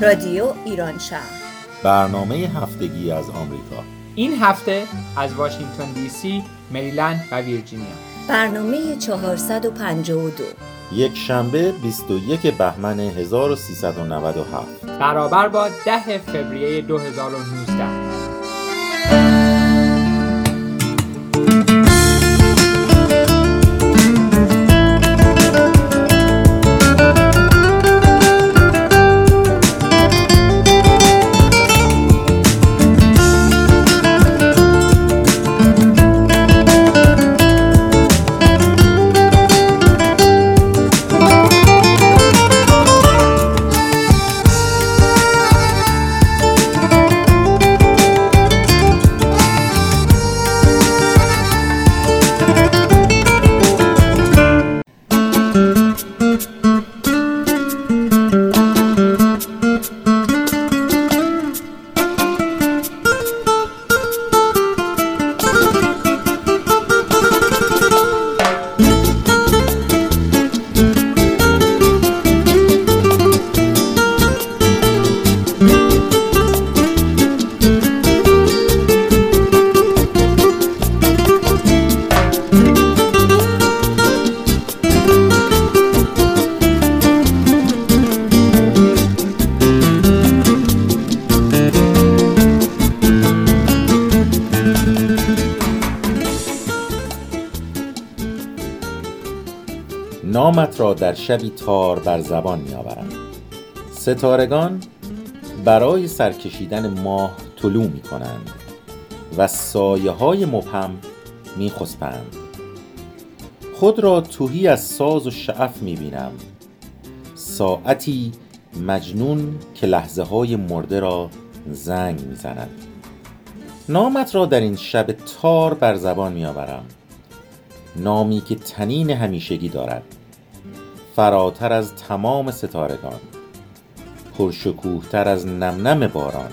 رادیو ایران شهر. برنامه هفتگی از آمریکا. این هفته از واشنگتن دی سی، مریلند و ویرجینیا. برنامه 452 یک شنبه 21 بهمن 1397 برابر با 10 فوریه 2019 شبی تار بر زبان می آورم ستارگان برای سرکشیدن ماه طلوع می کنند و سایه های مبهم می خسپند خود را توهی از ساز و شعف می بینم ساعتی مجنون که لحظه های مرده را زنگ می زند نامت را در این شب تار بر زبان می آورم نامی که تنین همیشگی دارد. فراتر از تمام ستارگان پرشکوهتر از نمنم باران.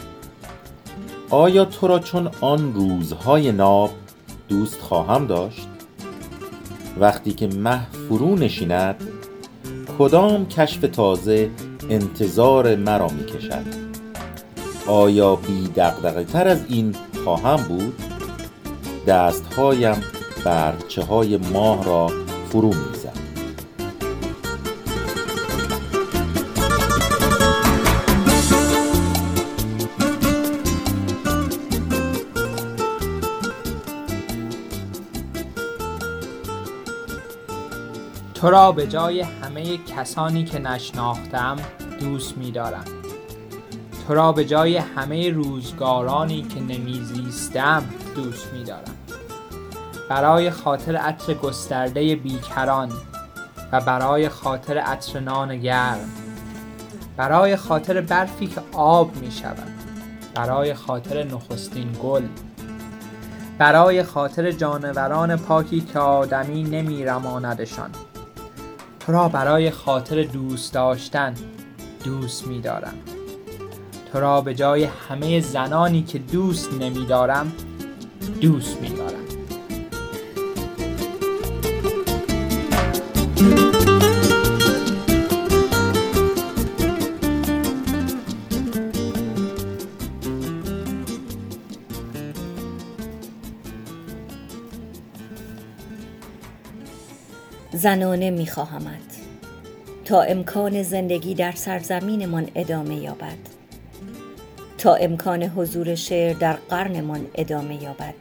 آیا تو را چون آن روزهای ناب دوست خواهم داشت؟ وقتی که مه فرو نشیند کدام کشف تازه انتظار مرا می کشد؟ آیا بی دقدقه تر از این خواهم بود؟ دستهایم برچه های ماه را فرو می‌زد تو را به جای همه کسانی که نشناختم دوست می دارم. تو را به جای همه روزگارانی که نمیزیستم دوست می دارم. برای خاطر عطر گسترده بیکران و برای خاطر عطر نان گرم برای خاطر برفی که آب می شود. برای خاطر نخستین گل. برای خاطر جانوران پاکی که آدمی نمی رماندشان. را برای خاطر دوست داشتن دوست می دارم تو را به جای همه زنانی که دوست نمی دارم دوست می زنانه میخواهمت. تا امکان زندگی در سرزمینمان ادامه یابد. تا امکان حضور شعر در قرنمان ادامه یابد.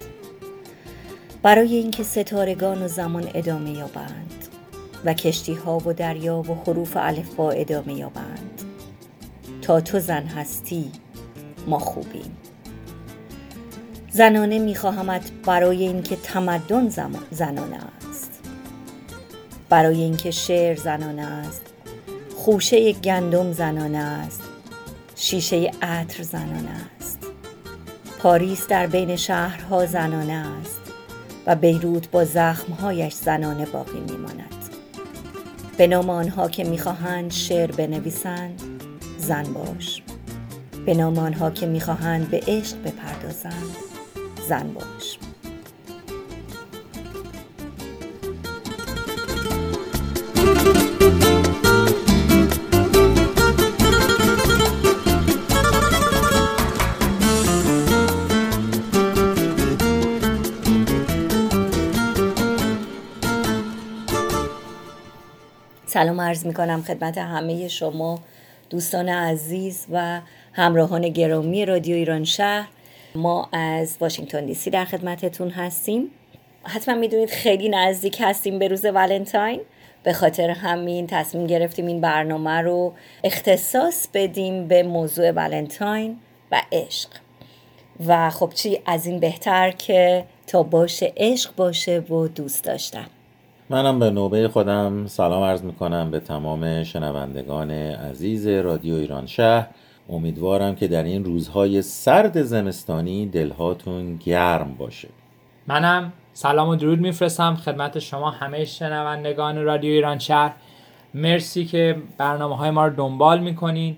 برای اینکه ستارگان و زمان ادامه یابند و کشتی ها و دریا و حروف الفبا ادامه یابند. تا تو زن هستی ما خوبیم. زنانه میخواهمت برای اینکه تمدن زنانه برای اینکه شعر زنانه است. خوشه گندم زنانه است. شیشه عطر زنانه است. پاریس در بین شهرها زنانه است و بیروت با زخمهایش زنانه باقی میماند. به نام آنها که می‌خواهند شعر بنویسند زن باش. به نام آنها که می‌خواهند به عشق بپردازند زن باش. سلام عرض می کنم خدمت همه شما دوستان عزیز و همراهان گرامی رادیو ایران شهر. ما از واشنگتن دی سی در خدمتتون هستیم. حتما می‌دونید خیلی نزدیک هستیم به روز ولنتاین. به خاطر همین تصمیم گرفتیم این برنامه رو اختصاص بدیم به موضوع ولنتاین و عشق. و خب چی؟ از این بهتر که تا باشه عشق باشه و دوست داشتن. منم به نوبه خودم سلام عرض می‌کنم به تمام شنوندگان عزیز رادیو ایران شهر. امیدوارم که در این روزهای سرد زمستانی دلهاتون گرم باشه. منم سلام و درود میفرستم خدمت شما همه شنوندگان رادیو ایران شهر. مرسی که برنامه های ما رو دنبال می‌کنین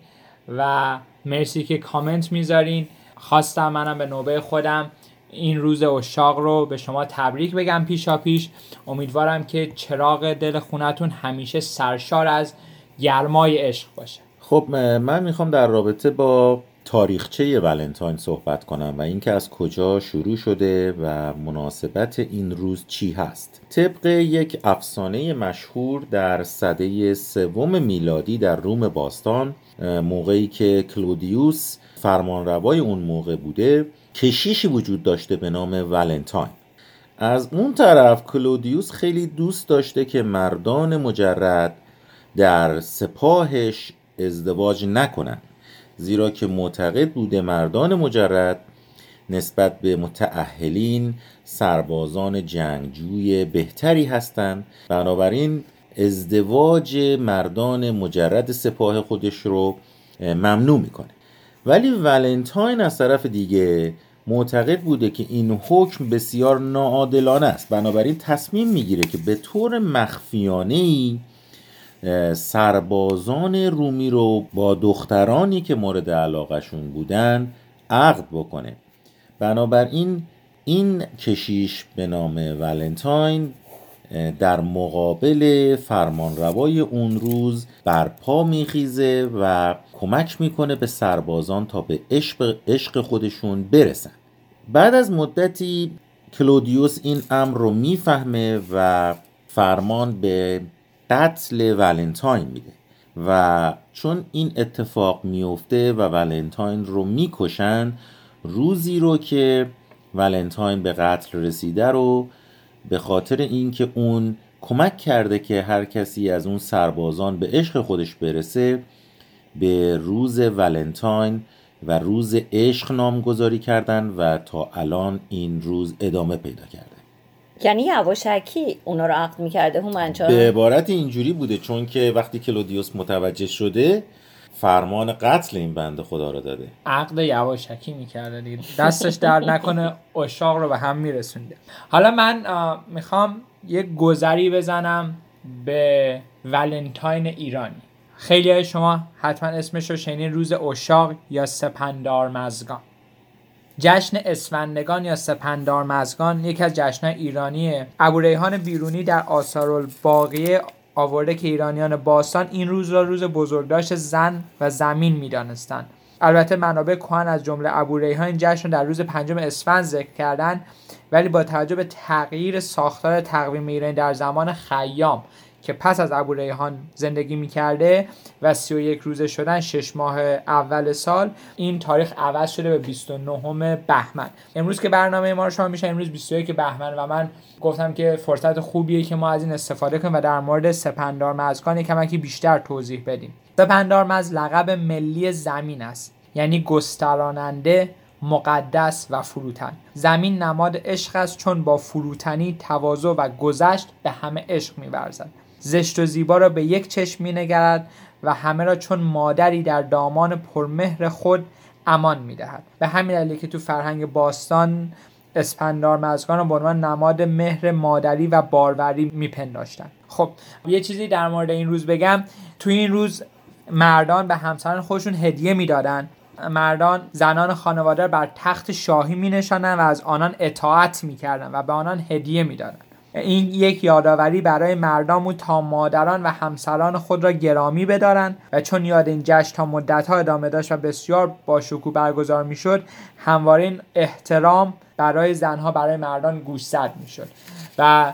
و مرسی که کامنت می‌ذارین. خواستم منم به نوبه خودم این روز اشاق رو به شما تبریک بگم پیشا پیش. امیدوارم که چراغ دل خونتون همیشه سرشار از گرمای عشق باشه. خب من می‌خوام در رابطه با تاریخچه ولنتاین صحبت کنم و اینکه از کجا شروع شده و مناسبت این روز چی هست. طبق یک افسانه مشهور در صده سوم میلادی در روم باستان موقعی که کلودیوس فرمانروای اون موقع بوده کشیشی وجود داشته به نام ولنتاین. از اون طرف کلودیوس خیلی دوست داشته که مردان مجرد در سپاهش ازدواج نکنند زیرا که معتقد بوده مردان مجرد نسبت به متعهلین سربازان جنگجوی بهتری هستند. بنابراین ازدواج مردان مجرد سپاه خودش رو ممنوع می‌کنه. ولی ولنتاین از طرف دیگه معتقد بوده که این حکم بسیار ناعادلانه است. بنابراین تصمیم می‌گیره که به طور مخفیانه ای سربازان رومی رو با دخترانی که مورد علاقشون بودن عقد بکنه. بنابراین این کشیش به نام ولنتاین در مقابل فرمانروای اون روز برپا میخیزه و کمک می‌کنه به سربازان تا به عشق, عشق خودشون برسن. بعد از مدتی کلودیوس این امر رو می‌فهمه و فرمان به قتل ولنتاین میده. و چون این اتفاق میفته و ولنتاین رو می‌کشن روزی رو که ولنتاین به قتل رسیده رو به خاطر اینکه اون کمک کرده که هر کسی از اون سربازان به عشق خودش برسه به روز ولنتاین و روز عشق نامگذاری کردن و تا الان این روز ادامه پیدا کرده. یعنی یواشکی اونا رو عقد می‌کرده هومنچا به عبارت اینجوری بوده چون که وقتی کلودیوس متوجه شده فرمان قتل این بنده خدا رو داده. عقد یواشکی می‌کرده دیگه. دستش در نکنه اشاق رو به هم میرسونده. حالا من می‌خوام یک گذری بزنم به ولنتاین ایرانی. خیلی شما حتما اسمش رو شنید روز اشاق یا سپندار مزگان جشن اسفندگان یا سپندار مزگان یکی از جشنهای ایرانیه. ابو ریحان بیرونی در آثار الباقیه آورده که ایرانیان باستان این روز را روز بزرگداشت زن و زمین می‌دانستند. البته منابع کهن از جمله ابو ریحان این جشن در روز پنجم اسفند ذکر کردند ولی با توجه به تغییر ساختار تقویم ایرانی در زمان خیام که پس از ابو ریحان زندگی می‌کرده و 31 روزه شدن 6 ماه اول سال این تاریخ عوض شده به 29 بهمن. امروز که برنامه ما رو شما میشه امروز 21 بهمن و من گفتم که فرصت خوبیه که ما از این استفاده کنیم و در مورد سپندار مزگان کمکی بیشتر توضیح بدیم. سپندار مز لقب ملی زمین است یعنی گستراننده مقدس و فروتن. زمین نماد عشق است چون با فروتنی تواضع و گذشت به همه عشق میورزد. زشت و زیبا را به یک چشم می نگرد و همه را چون مادری در دامان پرمهر خود امان می دهد به همین دلیل که تو فرهنگ باستان اسپندار مزگان به عنوان نماد مهر مادری و باروری میپنداشتن خب یه چیزی در مورد این روز بگم. تو این روز مردان به همسران خودشون هدیه می‌دادن. مردان زنان خانواده بر تخت شاهی می و از آنان اطاعت می کردن و به آنان هدیه می دادن. این یک یادآوری برای مردم بود تا مادران و همسران خود را گرامی بدارند و چون یاد این جشن تا مدتها ادامه داشت و بسیار با شکوه برگزار می‌شد همواره این احترام برای زنها برای مردان گوشزد می‌شد. و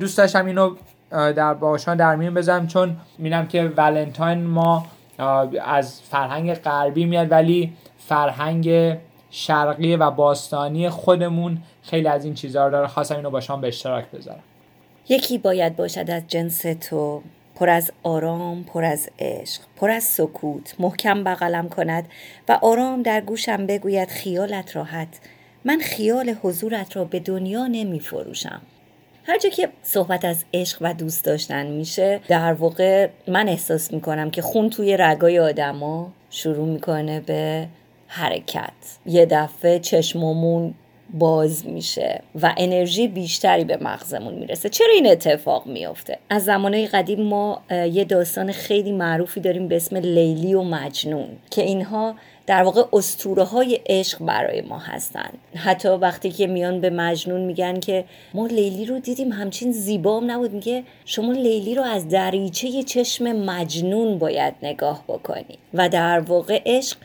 دوست داشتم اینو در باشان در میون بذارم چون میرم که ولنتاین ما از فرهنگ غربی میاد ولی فرهنگ شرقی و باستانی خودمون خیلی از این چیزها رو داره. خواستم اینو با شما به اشتراک بذارم. یکی باید باشد از جنس تو پر از آرام پر از عشق پر از سکوت. محکم بغلم کند و آرام در گوشم بگوید خیالت راحت. من خیال حضورت را به دنیا نمی فروشم هر جا که صحبت از عشق و دوست داشتن میشه در واقع من احساس می‌کنم که خون توی رگای آدما شروع می‌کنه به حرکت. یه دفعه چشممون باز میشه و انرژی بیشتری به مغزمون می‌رسه. چرا این اتفاق میافته؟ از زمانه قدیم ما یه داستان خیلی معروفی داریم به اسم لیلی و مجنون که اینها در واقع استوره های عشق برای ما هستن. حتی وقتی که میان به مجنون میگن که ما لیلی رو دیدیم همچین زیبام نبود. میگه شما لیلی رو از دریچه چشم مجنون باید نگاه بکنی. و در واقع عشق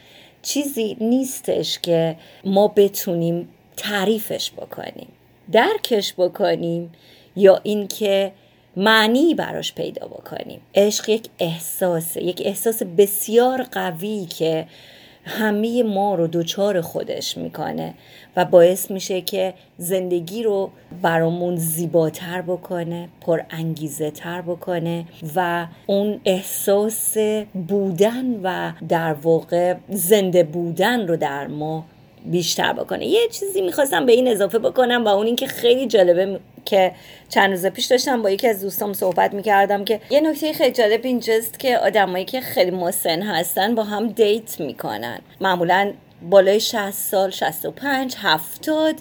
چیزی نیستش که ما بتونیم تعریفش بکنیم. درکش بکنیم یا اینکه معنی براش پیدا بکنیم. عشق یک احساسه یک احساس بسیار قوی که همه ما رو دوچار خودش می‌کنه و باعث میشه که زندگی رو برامون زیباتر بکنه پر انگیزه تر بکنه و اون احساس بودن و در واقع زنده بودن رو در ما بیشتر بکنه. یه چیزی می‌خواستم به این اضافه بکنم و اون اینکه خیلی جالبه که چند روز پیش داشتم با یکی از دوستام صحبت می‌کردم که یه نکته خیلی جالب اینجاست که آدمایی که خیلی مسن هستن با هم دیت می‌کنن. معمولا بالای 60 سال 65 70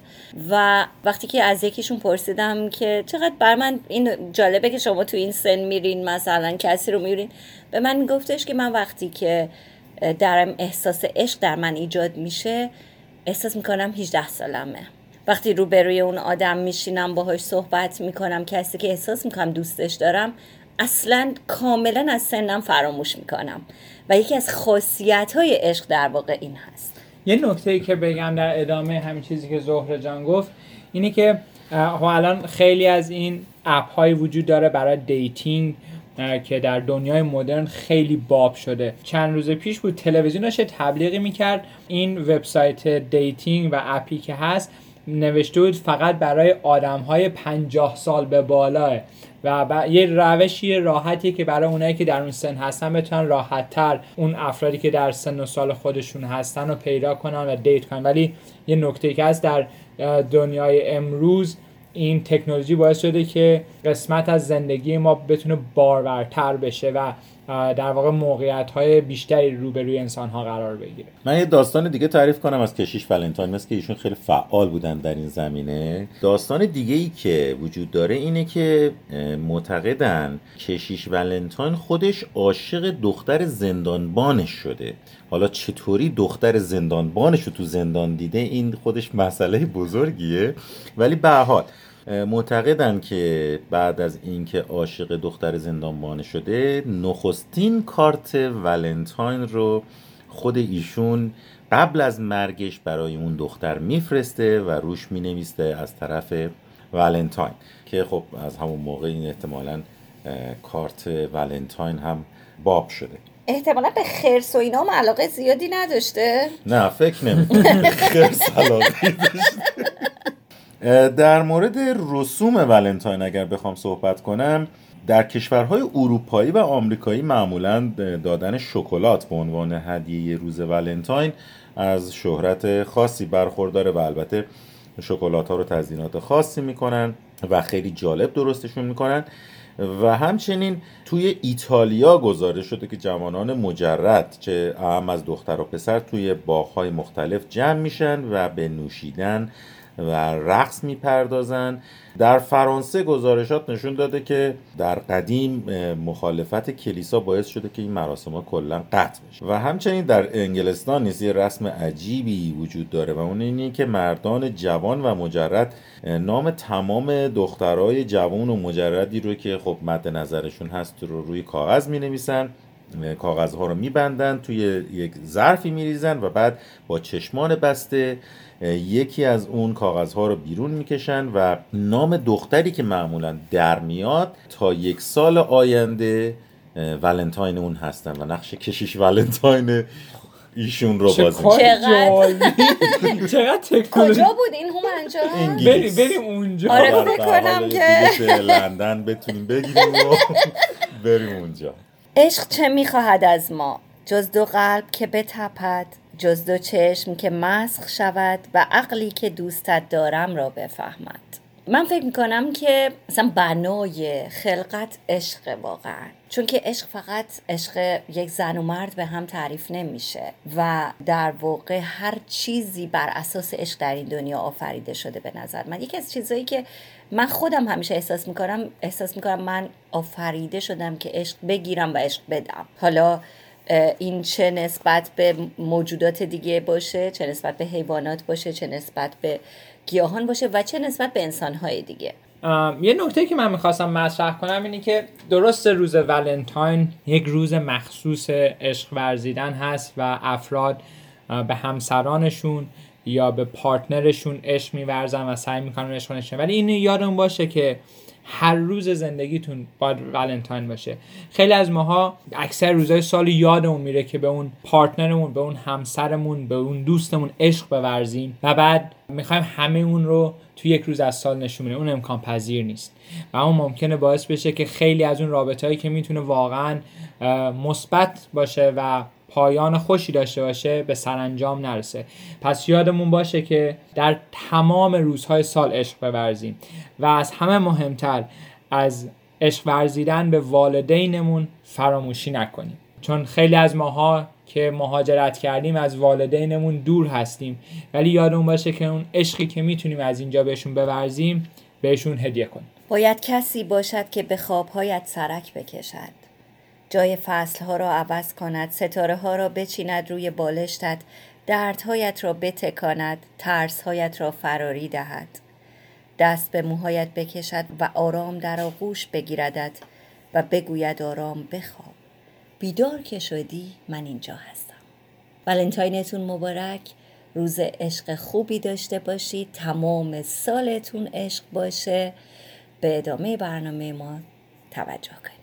و وقتی که از یکیشون پرسیدم که چقدر بر من این جالبه که شما تو این سن میرین مثلا کسی رو میرین به من میگفتش که من وقتی که درم احساس عشق در من ایجاد میشه احساس می‌کنم 18 سالمه. وقتی روبروی اون آدم میشینم باهاش صحبت می‌کنم کسی که احساس می‌کنم دوستش دارم اصلا کاملا از سنم فراموش می‌کنم. و یکی از خاصیت های عشق در واقع این هست. یه نکته ای که بگم در ادامه همین چیزی که زهره جان گفت اینه که خب الان خیلی از این app های وجود داره برای dating. که در دنیای مدرن خیلی باب شده. چند روز پیش بود تلویزیون تبلیغی می‌کرد. این وبسایت dating و app ی که هست نوشته بود فقط برای آدم های پنجاه سال به بالاه. و یه روشی راحتی که برای اونایی که در اون سن هستن بتونن راحت تر اون افرادی که در سن و سال خودشون هستن رو پیدا کنن و date کنن. ولی یه نکته که هست در دنیای امروز این تکنولوژی باعث شده که قسمت از زندگی ما بتونه بارورتر بشه و در واقع موقعیت های بیشتری روبروی انسان ها قرار بگیره. من یه داستان دیگه تعریف کنم از کشیش ولنتاین. مثل که ایشون خیلی فعال بودن در این زمینه. داستان دیگه ای که وجود داره اینه که معتقدن کشیش ولنتاین خودش عاشق دختر زندانبانش شده. حالا چطوری دختر زندانبانش رو تو زندان دیده این خودش مسئله بزرگیه. ولی به حال معتقدن که بعد از اینکه عاشق دختر زندانبانه شده نخستین کارت ولنتاین رو خود ایشون قبل از مرگش برای اون دختر میفرسته و روش مینویسته از طرف ولنتاین. که خب از همون موقع این احتمالا کارت ولنتاین هم باب شده. احتمالا به خرس و اینا هم علاقه زیادی نداشته. نه فکر نمی خرس علاقه داشته در مورد رسوم ولنتاین اگر بخوام صحبت کنم در کشورهای اروپایی و آمریکایی معمولا دادن شکلات به عنوان هدیه روز ولنتاین از شهرت خاصی برخورداره و البته شکلات ها رو تزیینات خاصی می‌کنن و خیلی جالب درستشون می‌کنن. و همچنین توی ایتالیا گزارش شده که جوانان مجرد چه اهم از دختر و پسر توی باغهای مختلف جمع میشن و به نوشیدن و رقص می‌پردازن. در فرانسه گزارشات نشون داده که در قدیم مخالفت کلیسا باعث شده که این مراسم ها کلا قطع بشه. و همچنین در انگلستان نیز یه رسم عجیبی وجود داره و اون اینه که مردان جوان و مجرد نام تمام دخترای جوان و مجردی رو که خب مد نظرشون هست رو روی کاغذ می نویسن کاغذها رو میبندن توی یک ظرفی میریزن و بعد با چشمان بسته یکی از اون کاغذها رو بیرون می‌کشن و نام دختری که معمولا در میاد تا یک سال آینده ولنتاین اون هستن و نقش کشیش ولنتاین ایشون رو بازی چقدر؟ کجا بود این هومنجا بریم بریم اونجا. آره فکر کنم که. لندن بتونیم بگیریم و بریم اونجا. عشق چه می‌خواهد از ما؟ جز دو قلب که بتپد جز دو چشم که مسخ شود و عقلی که دوستت دارم را بفهمد. من فکر می‌کنم که مثلا بنای خلقت عشق واقعا. چون که عشق فقط عشق یک زن و مرد به هم تعریف نمیشه و در واقع هر چیزی بر اساس عشق در این دنیا آفریده شده به نظر من. یکی از چیزهایی که من خودم همیشه احساس می‌کنم احساس می‌کنم من آفریده شدم که عشق بگیرم و عشق بدم. حالا این چه نسبت به موجودات دیگه باشه چه نسبت به حیوانات باشه چه نسبت به گیاهان باشه و چه نسبت به انسانهای دیگه. یه نکته که من می‌خواستم مطرح کنم اینه که درست روز ولنتاین یک روز مخصوص عشق ورزیدن هست و افراد به همسرانشون یا به پارتنرشون عشق میورزن و سعی می‌کنن عشق ولی این یادمون باشه که هر روز زندگیتون باید ولنتاین باشه. خیلی از ماها اکثر روزهای سال یادمون میره که به اون پارتنرمون به اون همسرمون به اون دوستمون عشق بورزیم و بعد می‌خوایم همه اون رو تو یک روز از سال نشون بدیم. اون امکان پذیر نیست. و اون ممکنه باعث بشه که خیلی از اون رابطه هایی که می‌تونه واقعا مثبت باشه و پایان خوشی داشته باشه به سرانجام نرسه. پس یادمون باشه که در تمام روزهای سال عشق بورزیم. و از همه مهمتر از عشق ورزیدن به والدینمون فراموشی نکنیم. چون خیلی از ماها که مهاجرت کردیم از والدینمون دور هستیم. ولی یادمون باشه که اون عشقی که می‌تونیم از اینجا بهشون بورزیم بهشون هدیه کنیم. باید کسی باشد که به خوابهایت سرک بکشد. جای فصلها را عوض کند ستاره ها را بچیند روی بالشتت دردهایت را بتکاند ترسهایت را فراری دهد. دست به موهایت بکشد و آرام در آغوش بگیردد و بگوید آرام بخواب. بیدار که شدی من اینجا هستم. ولنتاینتون مبارک روز عشق خوبی داشته باشید تمام سالتون عشق باشه. به ادامه برنامه ما توجه کنید.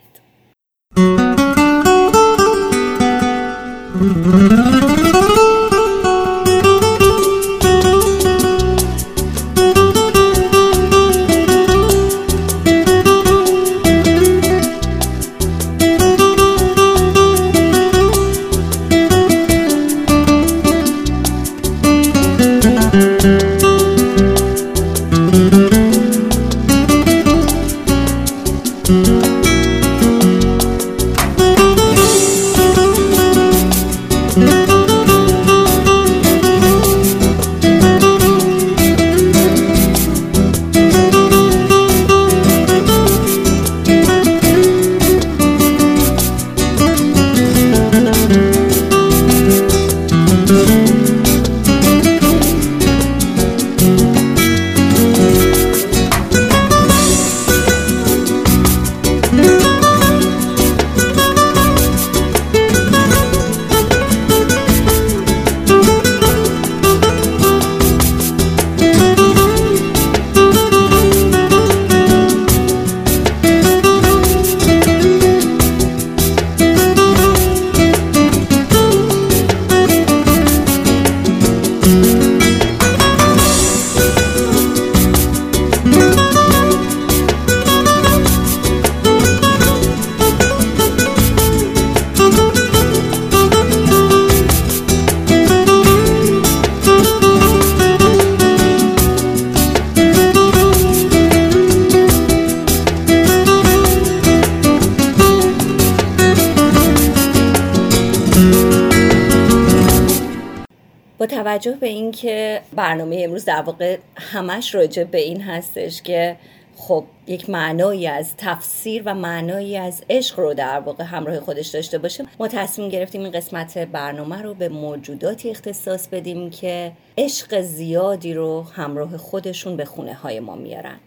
برنامه امروز در واقع همش راجع به این هستش که خب یک معنایی از تفسیر و معنایی از عشق رو در واقع همراه خودش داشته باشه ما تصمیم گرفتیم این قسمت برنامه رو به موجوداتی اختصاص بدیم که عشق زیادی رو همراه خودشون به خونه های ما میارن.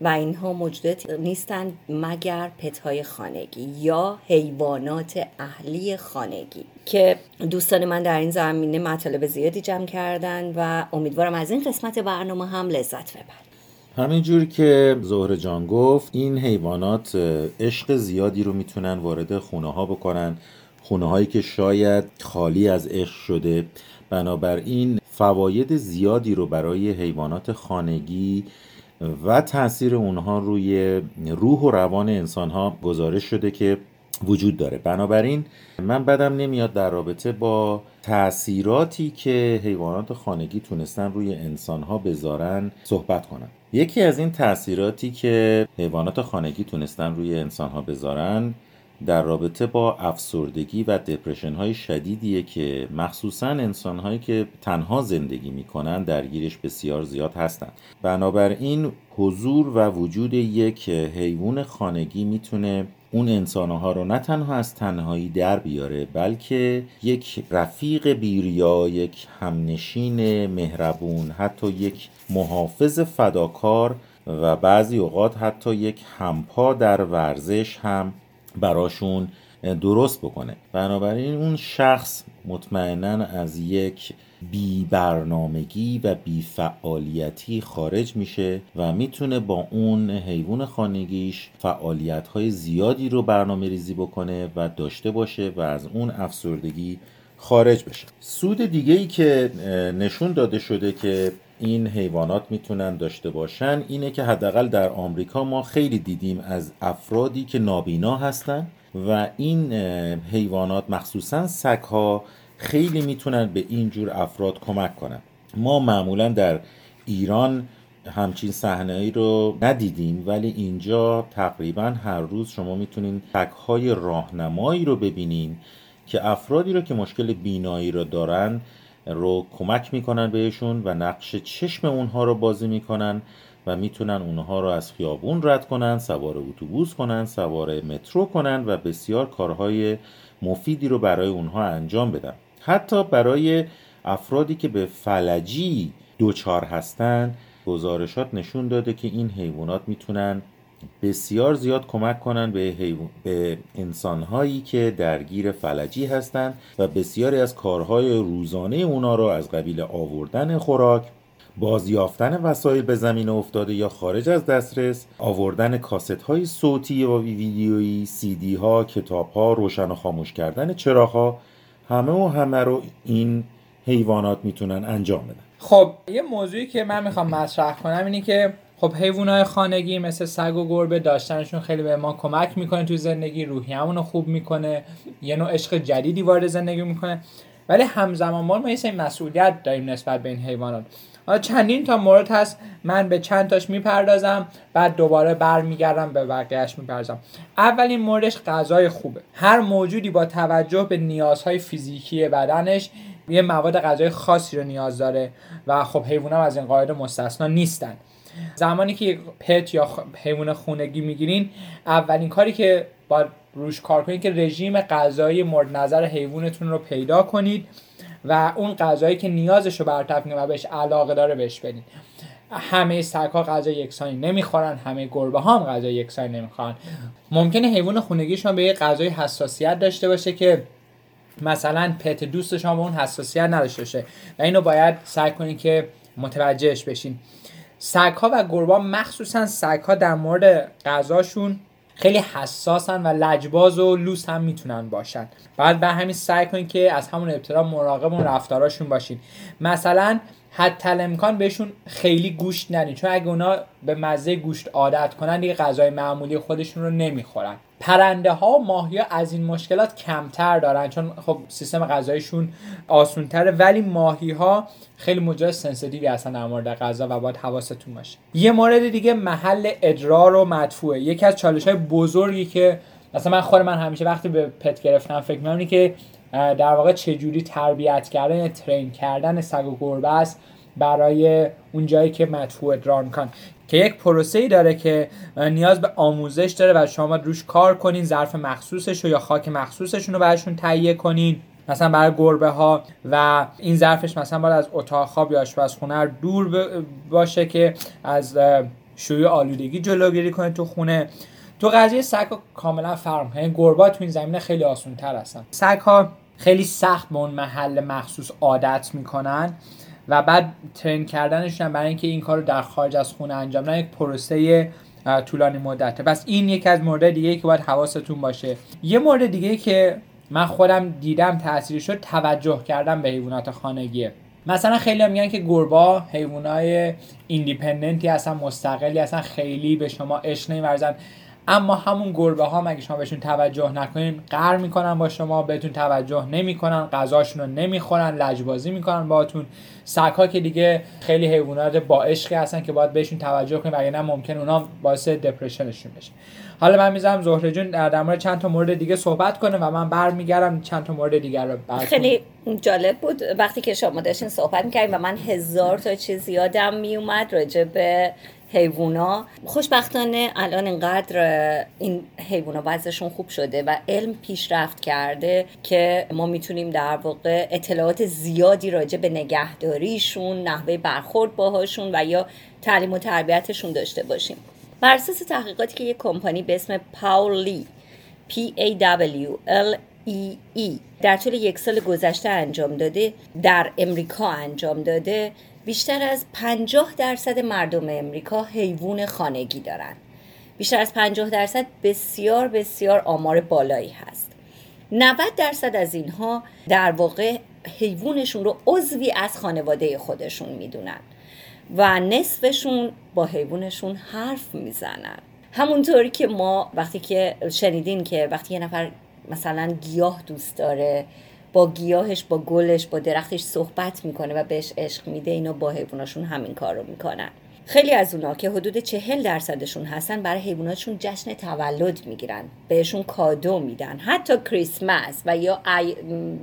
و اینها موجودات نیستند مگر پتهای خانگی یا حیوانات اهلی خانگی که دوستان من در این زمینه مطالب زیادی جمع کردن و امیدوارم از این قسمت برنامه هم لذت ببرید همینجور که زهر جان گفت این حیوانات عشق زیادی رو می‌تونن وارد خونه ها بکنن خونه هایی که شاید خالی از عشق شده. بنابراین فواید زیادی رو برای حیوانات خانگی و تاثیر اونها روی روح و روان انسان ها گزارش شده که وجود داره. بنابراین من بدم نمیاد در رابطه با تاثیراتی که حیوانات خانگی تونستن روی انسان ها بذارن صحبت کنم یکی از این تاثیراتی که حیوانات خانگی تونستن روی انسان ها بذارن در رابطه با افسردگی و دپرشن های شدیدیه که مخصوصا انسان هایی که تنها زندگی می‌کنن درگیرش بسیار زیاد هستند بنابراین حضور و وجود یک حیوان خانگی می‌تونه اون انسانها رو نه تنها از تنهایی در بیاره بلکه یک رفیق بیریا یک همنشین مهربون حتی یک محافظ فداکار و بعضی اوقات حتی یک همپا در ورزش هم براشون درست بکنه. بنابراین اون شخص مطمئنا از یک بی برنامگی و بی فعالیتی خارج میشه و می‌تونه با اون حیوان خانگیش فعالیت های زیادی رو برنامه ریزی بکنه و داشته باشه و از اون افسردگی خارج بشه. سود دیگه ای که نشون داده شده که این حیوانات می‌تونن داشته باشن اینه که حداقل در آمریکا ما خیلی دیدیم از افرادی که نابینا هستن و این حیوانات مخصوصا سگ ها خیلی می‌تونن به این جور افراد کمک کنن. ما معمولا در ایران همچین صحنه ای رو ندیدیم ولی اینجا تقریبا هر روز شما می‌تونین های راهنمایی رو ببینین که افرادی رو که مشکل بینایی رو دارن رو کمک می‌کنن بهشون و نقش چشم اونها رو بازی می‌کنن و می‌تونن اونها رو از خیابون رد کنن سوار اتوبوس کنن سوار مترو کنن و بسیار کارهای مفیدی رو برای اونها انجام بدن. حتی برای افرادی که به فلجی دوچار هستن گزارشات نشون داده که این حیوانات می‌تونن بسیار زیاد کمک کنن به, به انسانهایی که درگیر فلجی هستند و بسیاری از کارهای روزانه اونا را از قبیل آوردن خوراک بازیافتن وسایل به زمین افتاده یا خارج از دسترس آوردن کاست های صوتی و ویدیویی سی دی ها کتاب ها روشن و خاموش کردن چراغ ها همه و همه رو این حیوانات می‌تونن انجام بدن. خب یه موضوعی که من می‌خوام مطرح کنم اینه که خب حیوانات خانگی مثل سگ و گربه داشتنشون خیلی به ما کمک می‌کنه تو زندگی روحیمون رو خوب می‌کنه یه نوع عشق جدیدی وارد زندگی می‌کنه. ولی همزمان ما یه مسئولیت داریم نسبت به این حیوانات. حالا چندین تا مورد هست من به چند تاش می‌پردازم بعد دوباره برمیگردم به بقیهش می‌پردازم. اولین موردش غذای خوبه. هر موجودی با توجه به نیازهای فیزیکی بدنش یه مواد غذای خاصی رو نیاز داره و خب حیوانات از این قاعده مستثنا نیستن. زمانی که پت یا حیوان خونگی می‌گیرین اولین کاری که با روش کار کنید که رژیم غذایی مورد نظر حیوانتون رو پیدا کنید و اون غذایی که نیازش رو برطرف و بهش علاقه داره بهش بدین. همه سگ ها یکسانی نمی‌خورن همه گربه ها هم غذا یکسانی نمی‌خورن. ممکنه حیوان خونگیشون به یه غذای حساسیت داشته باشه که مثلا پت دوست شما به اون حساسیت نداشته باشه و اینو باید سعی کنید که متوجهش بشین. سگ ها و گربه مخصوصا سگ ها در مورد غذاشون خیلی حساسن و لجباز و لوس هم می‌تونن باشن. بعد به همین سعی کنید که از همون ابتدا مراقب اون رفتاراشون باشین. مثلا حتی امکان بهشون خیلی گوشت ندین چون اگه اونا به مزه گوشت عادت کنن دیگه غذای معمولی خودشون رو نمی‌خورن. پرنده ها و ماهی ها از این مشکلات کمتر دارن. چون خب سیستم غذایشون آسون تره ولی ماهی ها خیلی موجود سنسیتیوی هستن در مورد غذا و باید حواستون باشه. یه مورد دیگه محل ادرار و مدفوعه. یکی از چالش های بزرگی که مثلا من خود من همیشه وقتی به پت گرفتم فکر می‌کنم که در واقع چجوری تربیت کردن ترین کردن سگ و گربه است برای اون جایی که مدفوع ادرار میکن که یک پروسه ای داره که نیاز به آموزش داره و شما روش کار کنین ظرف مخصوصش رو یا خاک مخصوصشون رو براشون تهیه کنین. مثلا برای گربه ها و این ظرفش مثلا باید از اتاق خواب یا آشپزخونه دور باشه که از شوی آلودگی جلوگیری کنه تو خونه. تو قضیه سگ کاملا فرق یعنی گربا تو این زمینه خیلی آسون تر هستن. سگ ها خیلی سخت به اون محل مخصوص عادت می‌کنن. و بعد ترین کردنشون برای اینکه این کار در خارج از خونه انجام بدن یک پروسه طولانی مدته پس این یکی از مورد دیگه که باید حواستون باشه. یه مورد دیگه که من خودم دیدم تاثیر شد توجه کردم به حیوانات خانگیه مثلا خیلی هم میگن که گربا حیوانای ایندیپندنتی هستن مستقلی هستن خیلی به شما عشق نمیورزن. اما همون گربه ها مگه شما بهشون توجه نکنین؟ قر می‌کنن با شما بهتون توجه نمی‌کنن غذاشون رو نمی‌خورن لجبازی می‌کنن باهاتون. سگ ها که دیگه خیلی حیوانات با عشقی هستن که باید بهشون توجه کنیم نه ممکن اونا باعث دپرشنشون بشه. حالا من می‌ذارم زهره جون در مورد چند تا مورد دیگه صحبت کنه و من برمیگردم چند تا مورد دیگر رو بعد خیلی جالب بود. وقتی که شما داشتین صحبت می‌کردیم و من هزار تا چیز یادم میومد راجع به حیوونا. خوشبختانه الان اینقدر این حیوونا وضعشون خوب شده و علم پیشرفت کرده که ما می‌تونیم در واقع اطلاعات زیادی راجع به نگهداریشون نحوه برخورد باهاشون و یا تعلیم و تربیتشون داشته باشیم. بر اساس تحقیقاتی که یک کمپانی به اسم پاولی P A W L E E در طول یک سال گذشته انجام داده در امریکا انجام داده بیشتر از 50 درصد مردم امریکا حیوان خانگی دارند. بیشتر از 50 درصد بسیار بسیار آمار بالایی هست. 90 درصد از اینها در واقع حیوانشون رو عضوی از خانواده خودشون می‌دونن و نصفشون با حیوانشون حرف می‌زنن. همونطوری که ما وقتی که شنیدین که وقتی یه نفر مثلا گیاه دوست داره با گیاهش با گلش با درختش صحبت می‌کنه و بهش عشق میده اینا با حیواناشون همین کار رو می‌کنن. خیلی از اونا که حدود چهل درصدشون هستن برای حیواناتشون جشن تولد می‌گیرن. بهشون کادو میدن. حتی کریسمس و یا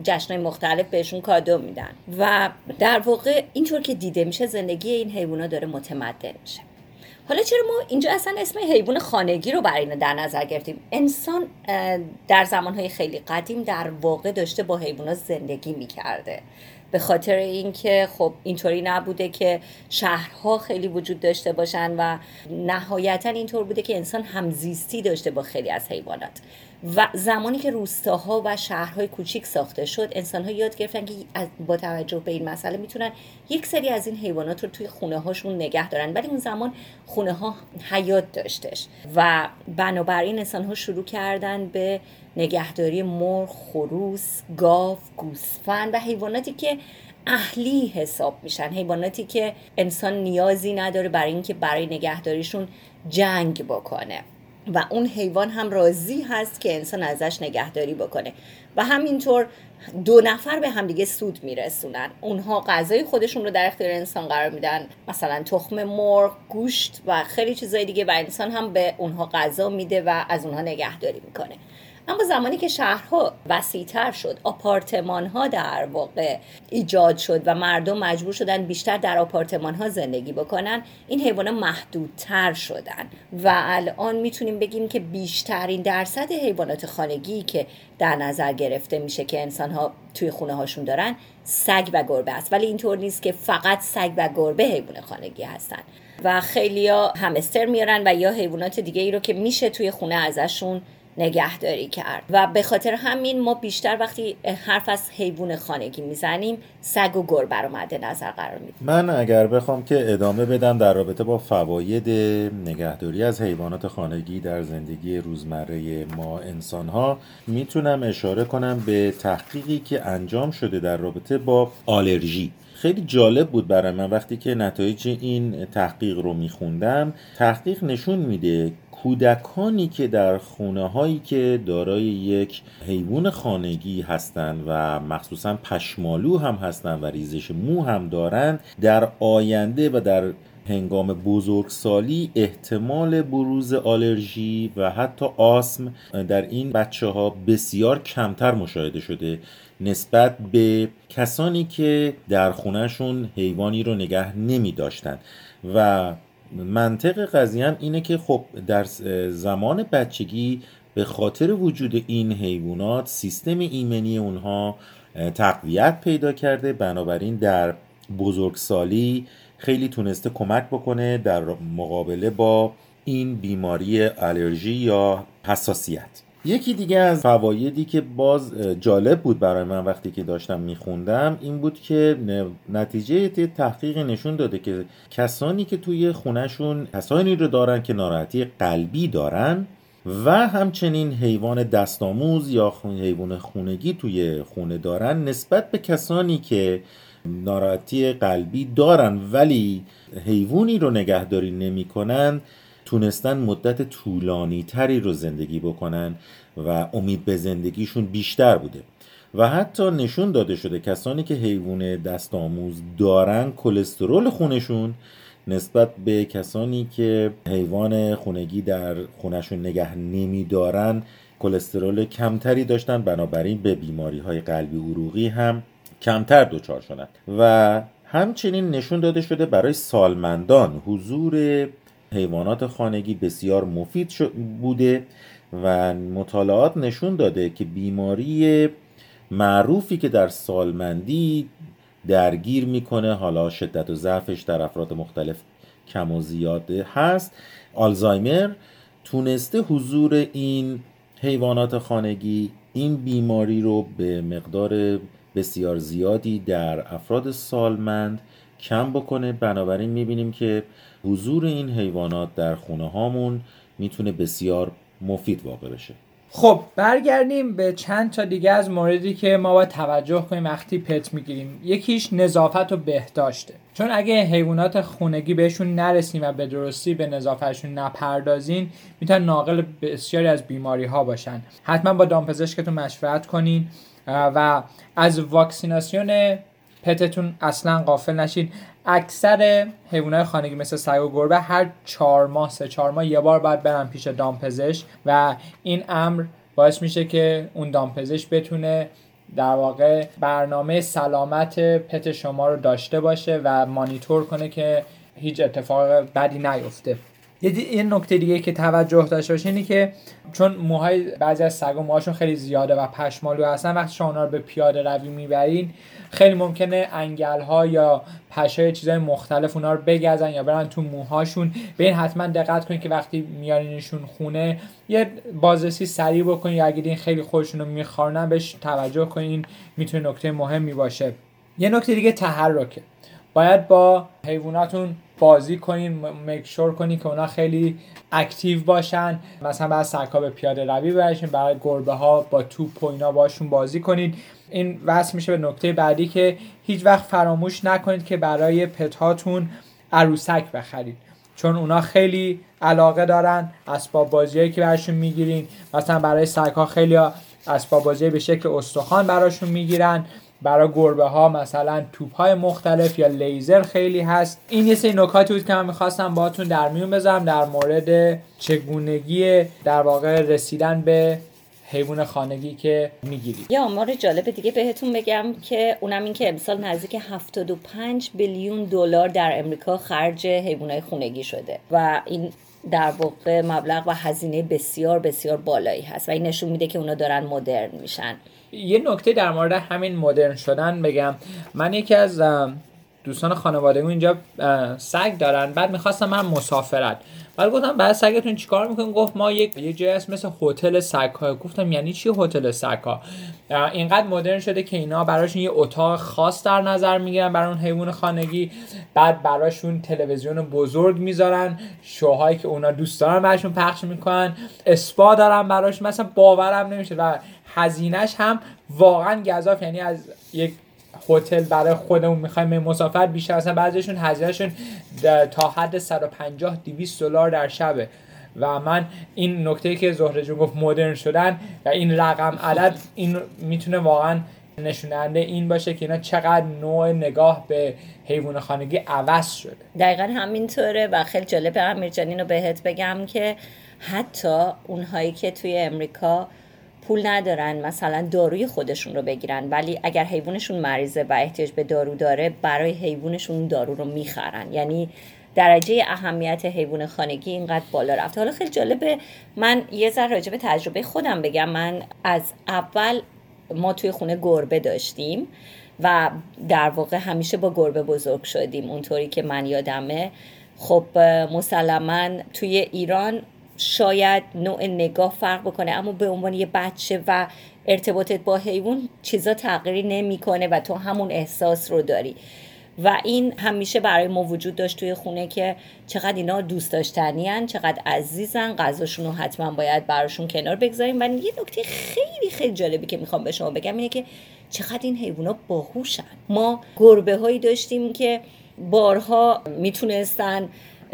جشن مختلف بهشون کادو میدن. و در واقع اینطور که دیده میشه زندگی این حیوانات داره متمدن میشه. حالا چرا ما اینجا اصلا اسم حیوان خانگی رو برای اینو در نظر گرفتیم؟ انسان در زمانهای خیلی قدیم در واقع داشته با حیوانات زندگی می‌کرده. به خاطر اینکه خب اینطوری نبوده که شهرها خیلی وجود داشته باشن و نهایتا اینطور بوده که انسان همزیستی داشته با خیلی از حیوانات. و زمانی که روستاها و شهرهای کوچیک ساخته شد انسان ها یاد گرفتن که با توجه به این مسئله می‌تونن یک سری از این حیوانات رو توی خونه هاشون نگه دارن. ولی اون زمان خونه ها حیات داشتش و بنابراین انسان ها شروع کردن به نگهداری مرغ، خروس، گاو، گوسفند و حیواناتی که اهلی حساب میشن. حیواناتی که انسان نیازی نداره برای اینکه برای نگهداریشون جنگ بکنه. و اون حیوان هم راضی هست که انسان ازش نگهداری بکنه. و همینطور دو نفر به همدیگه سود میرسونن. اونها غذای خودشون رو در اختیار انسان قرار میدن. مثلا تخم مرغ گوشت و خیلی چیزای دیگه و انسان هم به اونها غذا میده و از اونها نگهداری می‌کنه. اما زمانی که شهرها وسیعتر شد آپارتمان ها در واقع ایجاد شد و مردم مجبور شدن بیشتر در آپارتمان ها زندگی بکنن این حیوانات محدودتر شدن. و الان می‌تونیم بگیم که بیشترین درصد حیوانات خانگی که در نظر گرفته میشه که انسان ها توی خونه هاشون دارن سگ و گربه است. ولی اینطور نیست که فقط سگ و گربه حیوان خانگی هستن. و خیلیا همستر میارن و یا حیوانات دیگه ای رو که میشه توی خونه ازشون نگهداری کرد. و به خاطر همین ما بیشتر وقتی حرف از حیوان خانگی می‌زنیم سگ و گربه رو مد نظر قرار میدیم. من اگر بخوام که ادامه بدم در رابطه با فواید نگهداری از حیوانات خانگی در زندگی روزمره ما انسان ها می‌تونم اشاره کنم به تحقیقی که انجام شده در رابطه با آلرژی. خیلی جالب بود برای من وقتی که نتایج این تحقیق رو میخوندم تحقیق نشون میده کودکانی که در خونه هایی که دارای یک حیوان خانگی هستند و مخصوصا پشمالو هم هستند و ریزش مو هم دارند در آینده و در هنگام بزرگسالی احتمال بروز آلرژی و حتی آسم در این بچه ها بسیار کمتر مشاهده شده نسبت به کسانی که در خونهشون حیوانی رو نگه نمی داشتن و منطق قضیه اینه که خب در زمان بچگی به خاطر وجود این حیوانات سیستم ایمنی اونها تقویت پیدا کرده. بنابراین در بزرگسالی خیلی تونسته کمک بکنه در مقابله با این بیماری آلرژی یا حساسیت. یکی دیگه از فوایدی که باز جالب بود برای من وقتی که داشتم میخوندم این بود که نتیجه تحقیق نشون داده که کسانی که توی خونهشون کسانی رو دارن که ناراحتی قلبی دارن و همچنین حیوان دستآموز یا حیوان خونگی توی خونه دارن نسبت به کسانی که ناراحتی قلبی دارن ولی حیوانی رو نگهداری نمی‌کنن تونستن مدت طولانی تری رو زندگی بکنن و امید به زندگیشون بیشتر بوده. و حتی نشون داده شده کسانی که حیوان دست آموز دارن کلسترول خونشون نسبت به کسانی که حیوان خونگی در خونشون نگه نمیدارن کلسترول کمتری داشتن. بنابراین به بیماری های قلبی عروقی هم کمتر دچار شدن. و همچنین نشون داده شده برای سالمندان حضور حیوانات خانگی بسیار مفید بوده و مطالعات نشون داده که بیماری معروفی که در سالمندی درگیر می‌کنه حالا شدت و ضعفش در افراد مختلف کم و زیاده هست. آلزایمر تونسته حضور این حیوانات خانگی این بیماری رو به مقدار بسیار زیادی در افراد سالمند کم بکنه. بنابراین می‌بینیم که حضور این حیوانات در خونه هامون می‌تونه بسیار مفید واقع بشه. خب برگردیم به چند تا دیگه از موردی که ما باید توجه کنیم وقتی پت می‌گیریم. یکیش نظافت و بهداشته. چون اگه حیوانات خونگی بهشون نرسیم و به درستی به نظافتشون نپردازین می‌تونن ناقل بسیاری از بیماری ها باشن. حتما با دامپزشکتون مشورت کنین و از واکسیناسیون پتتون اصلا قافل نشین. اکثر حیوانات خانگی مثل سگ و گربه هر چهار ماه سه چهار ماه یه بار باید برن پیش دامپزشک و این امر باعث میشه که اون دامپزشک بتونه در واقع برنامه سلامت پت شما رو داشته باشه و مانیتور کنه که هیچ اتفاق بدی نیفته. یه نکته دیگه که توجه داشته باشین اینه که چون موهای بعضی از سگا موهاشون خیلی زیاده و پشمالو هستن وقتی شما رو به پیاده روی می‌برین خیلی ممکنه انگل ها یا پشای چیزای مختلف اونا رو بگزن یا برن تو موهاشون. به این حتما دقت کنید که وقتی میارینشون خونه یه بازرسی سریع بکنید یا اگه این خیلی خودشون رو میخوارنن بهش توجه کنین می‌تونه نکته مهمی باشه. یه نکته دیگه تحرکه. باید با حیواناتون بازی کنین مکشور کنین که اونا خیلی اکتیو باشن. مثلا بعد سرکا به پیاده روی برشین برای گربه ها با توپ و اینا باشون بازی کنین. این وصل میشه به نکته بعدی که هیچ وقت فراموش نکنید که برای پتهاتون عروسک بخرید. چون اونا خیلی علاقه دارن اسباب بازیایی که براشون می‌گیرین. مثلا برای سگ ها خیلی اسباب بازی به شکل استخوان براشون می‌گیرن. برای گربه ها مثلا توپ های مختلف یا لیزر خیلی هست. این یه سری نکاتی بود که من می‌خواستم باهاتون در میون بذارم در مورد چگونگی در واقع رسیدن به حیوان خانگی که می‌گیری یه آمار جالب دیگه بهتون بگم که اونم این که امسال نزدیک 75 بیلیون دلار در امریکا خرج حیوانات خونگی شده و این در واقع مبلغ و هزینه بسیار بسیار بالایی هست و این نشون میده که اونا دارن مدرن میشن. یه نکته در مورد همین مدرن شدن بگم. من یکی از دوستان خانواده اینجا سگ دارن. بعد می‌خواستم من مسافرت. بعد گفتم بعد سگتون چیکار می‌کنین؟ گفت ما یک یه جای مثل هتل سگ ها گفتم یعنی چی هتل سگ ها اینقدر مدرن شده که اینا براشون یه اتاق خاص در نظر می‌گیرن برای اون حیوان خانگی. بعد براشون تلویزیون بزرگ می‌ذارن. شوهایی که اونا دوست دارن براشون پخش می‌کنن. اسپا دارن براشون مثلا باورم نمیشه. و هزینهش هم واقعا گذاف یعنی از یک هتل برای خودمون می‌خوایم مسافر بیشتر اصلا بعضیشون هزینهشون تا حد 150 200 دلار در شبه. و من این نکته که زهره جون گفت مدرن شدن و این رقم عدد این می‌تونه واقعا نشوننده این باشه که اینا چقدر نوع نگاه به حیوان خانگی عوض شده. دقیقا همینطوره و خیلی جالب امیر جانین رو بهت بگم که حتی اونهایی که توی امریکا پول ندارن مثلا داروی خودشون رو بگیرن ولی اگر حیوانشون مریضه و احتیاج به دارو داره برای حیوانشون دارو رو می‌خرن. یعنی درجه اهمیت حیوان خانگی اینقدر بالا رفته. حالا خیلی جالبه من یه ذره راجع به تجربه خودم بگم. من از اول ما توی خونه گربه داشتیم و در واقع همیشه با گربه بزرگ شدیم. اونطوری که من یادمه. خب مسلما توی ایران شاید نوع نگاه فرق بکنه اما به عنوان یه بچه و ارتباطت با حیوان چیزا تغییری نمی‌کنه و تو همون احساس رو داری. و این همیشه برای ما وجود داشت توی خونه که چقدر اینا دوست داشتنی چقدر عزیزن غذاشون رو حتما باید براشون کنار بگذاریم. و یه نکته خیلی خیلی جالبی که می‌خوام به شما بگم اینه که چقدر این حیوانات باهوشن. ما گربه هایی داشتیم که بارها می‌تونستن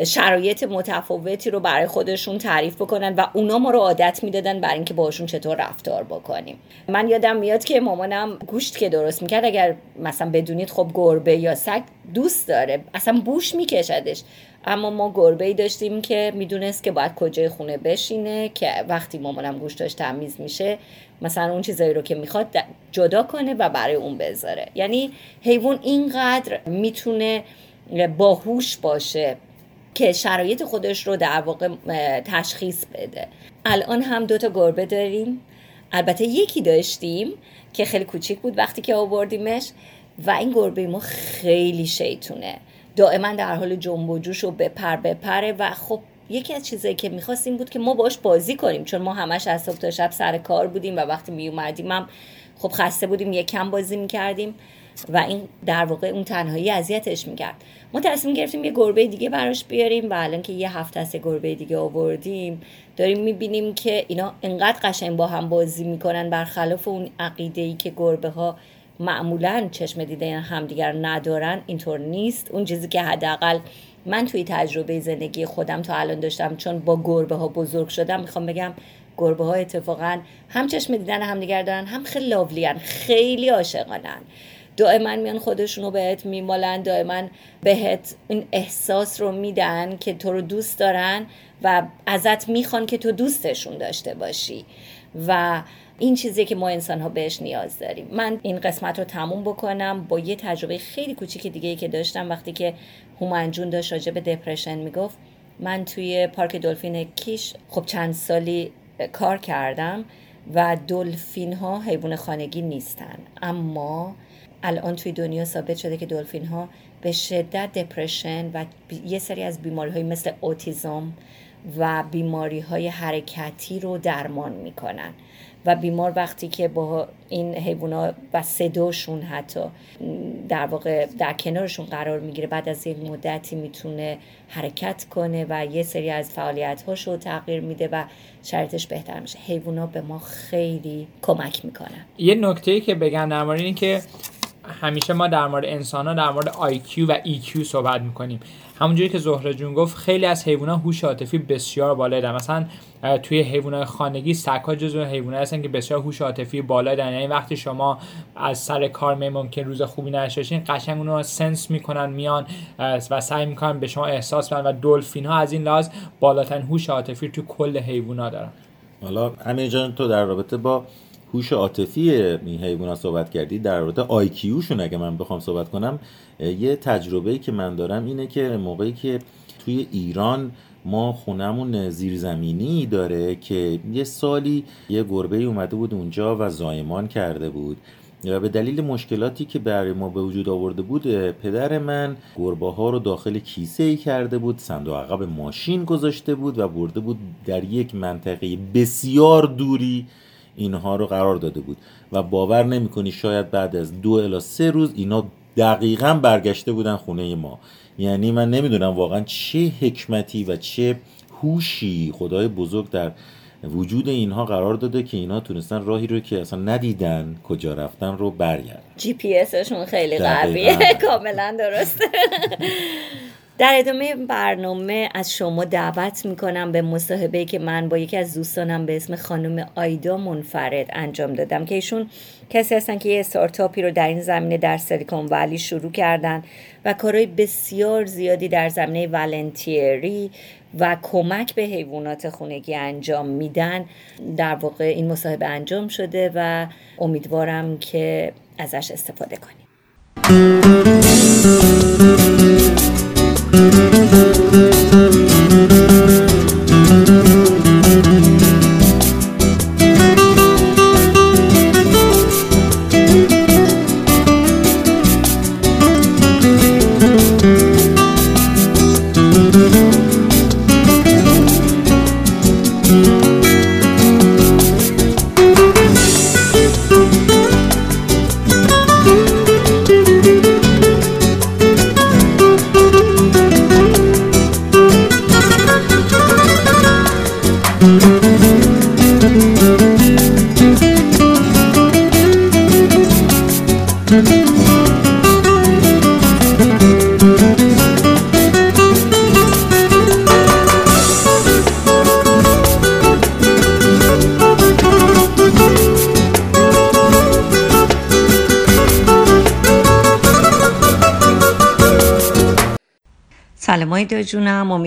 شرایط متفاوتی رو برای خودشون تعریف بکنن و اونا ما رو عادت می‌دادن برای اینکه باشون چطور رفتار بکنیم. من یادم میاد که مامانم گوشت که درست می‌کرد اگر مثلا بدونید خب گربه یا سگ دوست داره اصلا بوش میکشدش. اما ما گربه ای داشتیم که می‌دونست که باید کجای خونه بشینه که وقتی مامانم گوشتاش تمیز میشه مثلا اون چیزایی رو که می‌خواد جدا کنه و برای اون بذاره. یعنی حیوان اینقدر می‌تونه باهوش باشه. که شرایط خودش رو در واقع تشخیص بده. الان هم دوتا گربه داریم. البته یکی داشتیم که خیلی کوچیک بود وقتی که آوردیمش و این گربه ما خیلی شیطونه. دائما در حال جنب و جوش و بپر بپره و خب یکی از چیزایی که می‌خواستیم بود که ما باش بازی کنیم چون ما همش از صبح تا شب سر کار بودیم و وقتی میومدیم هم خب خسته بودیم یک کم بازی می‌کردیم و این در واقع اون تنهایی اذیتش می‌کرد. ما تصمیم گرفتیم یه گربه دیگه براش بیاریم و الان که یه هفته از گربه دیگه آوردیم داریم می‌بینیم که اینا انقدر قشنگ با هم بازی می‌کنن برخلاف اون عقیده ای که گربه ها معمولا چشم دیده همدیگر ندارن اینطور نیست. اون چیزی که حداقل من توی تجربه زندگی خودم تا الان داشتم چون با گربه ها بزرگ شدم می‌خوام بگم گربه ها اتفاقا هم چشم دیدن همدیگر دارن هم خیلی لاولیان خیلی عاشقانن. دائما میان خودشونو بهت میمالن دائما بهت این احساس رو میدن که تو رو دوست دارن و ازت می‌خوان که تو دوستشون داشته باشی. و این چیزی که ما انسان ها بهش نیاز داریم. من این قسمت رو تموم بکنم با یه تجربه خیلی کوچیک دیگه که داشتم وقتی که هومنجون داشت راجع به دپرشن می‌گفت. من توی پارک دلفین کیش خب چند سالی کار کردم و دلفین ها حیوان خانگی نیستن. اما الان توی دنیا ثابت شده که دلفین ها به شدت دپرشن و یه سری از بیماری های مثل اوتیزم و بیماری های حرکتی رو درمان می‌کنن. و بیمار وقتی که با این حیوانات و صداشون حتی در واقع در کنارشون قرار می‌گیره بعد از یک مدتی می‌تونه حرکت کنه و یه سری از فعالیت هاشو تغییر میده و شرطش بهتر میشه. حیوانات به ما خیلی کمک می‌کنن. یه نکته که بگم در مورد که همیشه ما در مورد انسان ها در مورد IQ و EQ صحبت می‌کنیم. همونجوری که زهره جون گفت خیلی از حیوانات هوش عاطفی بسیار بالایی دارن. مثلا توی حیوانات خانگی سگ‌ها جزو حیوانات هستن که بسیار هوش عاطفی بالا دارن. یعنی وقتی شما از سر کار می ممکن روز خوبی نشاشین قشنگ اونو سنس می‌کنن میان و سعی می‌کنن به شما احساس بدن و دلفین ها از این لحاظ بالاترین هوش عاطفی تو کل حیوانات دارن. حالا همین جان تو در رابطه با هوش عاطفی این حیوانات صحبت کردی در رابطه آیکیوشون اگه من بخوام صحبت کنم یه تجربه که من دارم اینه که موقعی که توی ایران ما خونمون زیرزمینی داره که یه سالی یه گربه اومده بود اونجا و زایمان کرده بود. و به دلیل مشکلاتی که برای ما به وجود آورده بود پدر من گربه ها رو داخل کیسه ای کرده بود صندوق عقب ماشین گذاشته بود و برده بود در یک منطقه بسیار دوری اینها رو قرار داده بود. و باور نمی‌کنی شاید بعد از دو الا سه روز اینا دقیقا برگشته بودن خونه ما. یعنی من نمی‌دونم واقعا چه حکمتی و چه هوشی خدای بزرگ در وجود اینها قرار داده که اینها تونستن راهی رو که اصلا ندیدن کجا رفتن رو برگردن. جی پی اسشون خیلی قویه کاملا درسته. در ادامه برنامه از شما دعوت می‌کنم به مصاحبه که من با یکی از دوستانم به اسم خانم آیدا منفرد انجام دادم که ایشون کسی هستن که یه استارتاپی رو در این زمینه در سیلیکون ولی شروع کردن و کارهای بسیار زیادی در زمینه ولنتیری و کمک به حیوانات خونگی انجام میدن. در واقع این مصاحبه انجام شده و امیدوارم که ازش استفاده کنیم.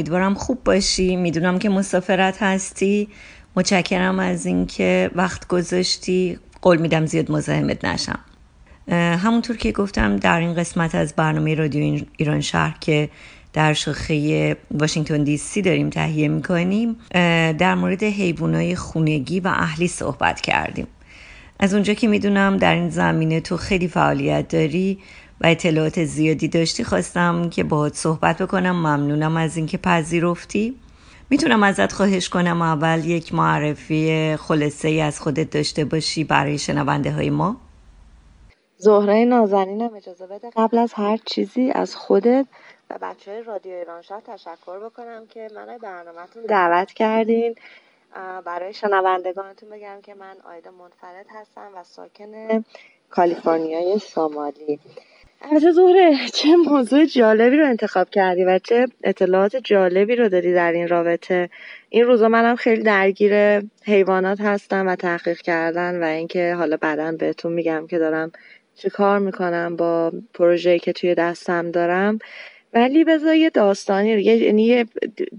امیدوارم خوب باشی. می‌دونم که مسافرت هستی. متشکرم از اینکه وقت گذاشتی. قول میدم زیاد مزاحمت نشم. همونطور که گفتم در این قسمت از برنامه رادیو ایران شهر که در شاخه واشنگتن دی سی داریم تهیه می‌کنیم در مورد حیوانات خونگی و اهلی صحبت کردیم. از اونجا که می‌دونم در این زمینه تو خیلی فعالیت داری. و اطلاعات زیادی داشتی خواستم که باهات صحبت بکنم. ممنونم از اینکه پذیرفتی. می‌تونم ازت خواهش کنم اول یک معرفی خلاصه ای از خودت داشته باشی برای شنونده های ما. زهره نازنینم اجازه بده قبل از هر چیزی از خودت و بچه های رادیو ایران تشکر بکنم که منو برنامهتون دعوت کردین. برای شنوندگانتون بگم که من آیدا منفرد هستم و ساکن کالیفرنیای شمالی. البته زهره چه موضوع جالبی رو انتخاب کردی و چه اطلاعات جالبی رو داری در این رابطه؟ این روزا منم خیلی درگیر حیوانات هستم و تحقیق کردن و اینکه حالا بعدا بهتون میگم که دارم چه کار می‌کنم با پروژه‌ای که توی دستم دارم. ولی بذار یه داستانی یعنی یه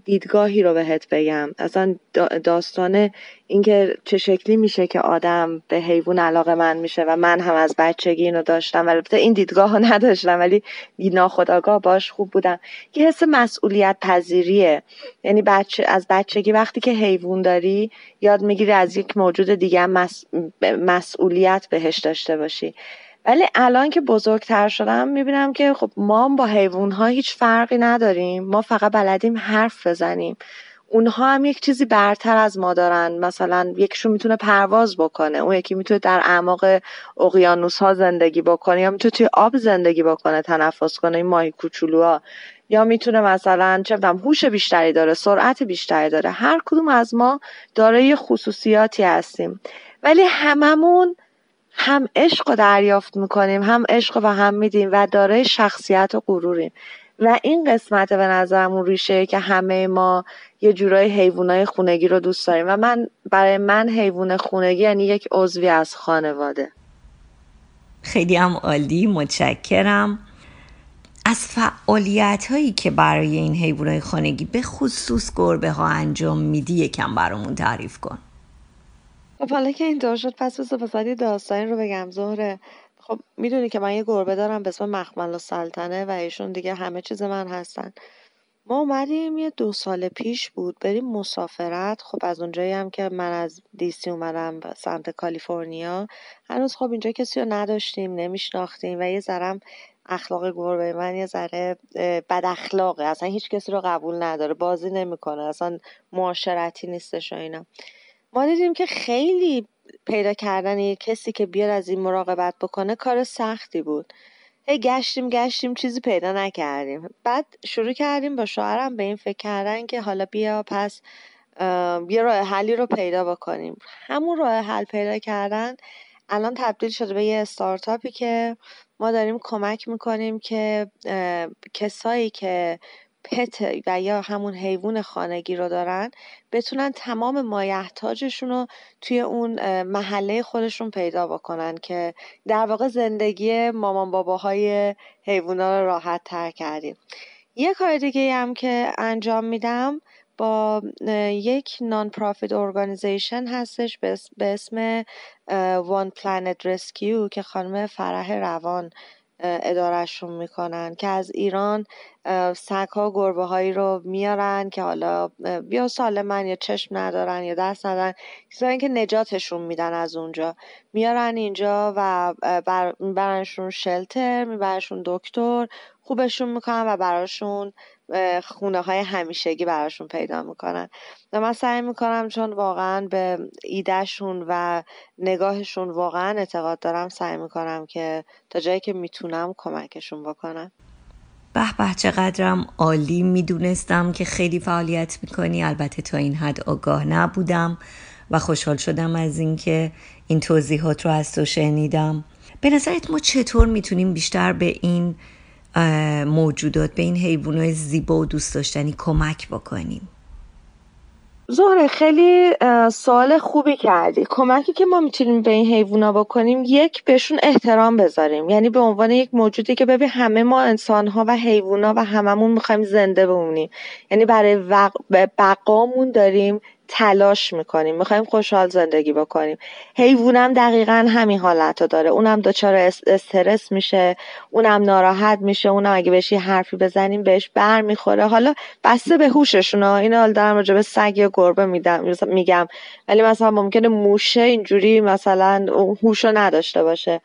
دیدگاهی رو بهت بگم. اصلا داستان اینکه چه شکلی میشه که آدم به حیوان علاقه من میشه و من هم از بچگی اینو داشتم. ولی این دیدگاه رو نداشتم ولی ناخداگاه باش خوب بودم. یه حس مسئولیت پذیریه یعنی بچه از بچگی وقتی که حیوان داری یاد می‌گیری از یک موجود دیگه مسئولیت بهش داشته باشی. ولی الان که بزرگتر شدم می‌بینم که خب ما با حیوان ها هیچ فرقی نداریم. ما فقط بلدیم حرف بزنیم. اونها هم یک چیزی برتر از ما دارن. مثلا یکیشون می‌تونه پرواز بکنه اون یکی می‌تونه در اعماق اقیانوس ها زندگی بکنه یا می‌تونه توی آب زندگی بکنه تنفس کنه این ماهی کوچولوها. یا می‌تونه مثلا چه بدم هوش بیشتری داره سرعت بیشتری داره. هر کدوم از ما دارای خصوصیاتی هستیم. ولی هممون هم عشق رو دریافت می‌کنیم هم عشق و هم میدیم و دارای شخصیت و غروریم. و این قسمت به نظرمون ریشه که همه ما یه جورای حیوانای خونگی رو دوست داریم. و من برای من حیوان خونگی یعنی یک عضوی از خانواده. خیلی هم عالی متشکرم. از فعالیت هایی که برای این حیوانات خانگی به خصوص گربه ها انجام میدی یکم برامون تعریف کن. خب حالا که اینطور شد پس بس بسید داستانی رو بگم زهره. خب می‌دونی که من یه گربه دارم به اسم مخمل و سلطنه و ایشون دیگه همه چیز من هستن. ما اومدیم یه دو سال پیش بود بریم مسافرت. خب از اونجایی هم که من از دیسی اومدم سمت کالیفرنیا. هنوز خب اینجا کسی رو نداشتیم نمیشناختیم و یه ذرم اخلاق گربه من یه ذره بد اخلاقه. اصلا هیچ کسی رو قبول نداره بازی نمی‌کنه اصلا معاشرتی نیستش و اینا. ما دیدیم که خیلی پیدا کردن یه کسی که بیاد از این مراقبت بکنه کار سختی بود. هی گشتیم گشتیم چیزی پیدا نکردیم. بعد شروع کردیم با شوهرم به این فکر کردن که حالا بیا پس یه راه حلی رو پیدا بکنیم. همون راه حل پیدا کردن الان تبدیل شده به یه استارتاپی که ما داریم کمک می‌کنیم که کسایی که پت و یا همون حیوان خانگی رو دارن بتونن تمام مایحتاجشون رو توی اون محله خودشون پیدا بکنن که در واقع زندگی مامان باباهای حیوونا رو راحت تر کردیم. یه کار دیگه هم که انجام میدم با یک نان پرافیت ارگانیزیشن هستش به اسم وان پلانت رسکیو که خانم فرح روان ادارهشون می‌کنن که از ایران سگ ها گربه هایی رو میارن که حالا یا سالمن یا چشم ندارن یا دست ندارن کسایی که نجاتشون میدن از اونجا. میارن اینجا و میبرنشون شلتر میبرنشون دکتر خوبشون می‌کنن و براشون خونه های همیشگی براشون پیدا می‌کنن. و من سعی می‌کنم چون واقعا به ایدهشون و نگاهشون واقعا اعتقاد دارم سعی می‌کنم که تا جایی که می‌تونم کمکشون بکنم. به به چقدرم عالی. می‌دونستم که خیلی فعالیت می‌کنی. البته تا این حد آگاه نبودم و خوشحال شدم از اینکه این توضیحات رو از تو شنیدم. به نظرت ما چطور می‌تونیم بیشتر به این موجودات به این حیوانات زیبا و دوست داشتنی کمک بکنیم. زهره خیلی سوال خوبی کردی. کمکی که ما می‌تونیم به این حیوونا بکنیم یک بهشون احترام بذاریم. یعنی به عنوان یک موجودی که ببین همه ما انسانها و حیوونا و هممون می‌خوایم زنده بمونیم. یعنی برای بقامون داریم تلاش می‌کنیم می‌خوایم خوشحال زندگی بکنیم. حیوونم دقیقا همین حالت رو داره. اونم دچار استرس میشه اونم ناراحت میشه اونم اگه بهش حرفی بزنیم بهش بر می‌خوره حالا بسته به هوششون این حال دارم راجع سگ یا گربه میدم میگم. ولی مثلا ممکنه موشه اینجوری مثلا هوشو نداشته باشه.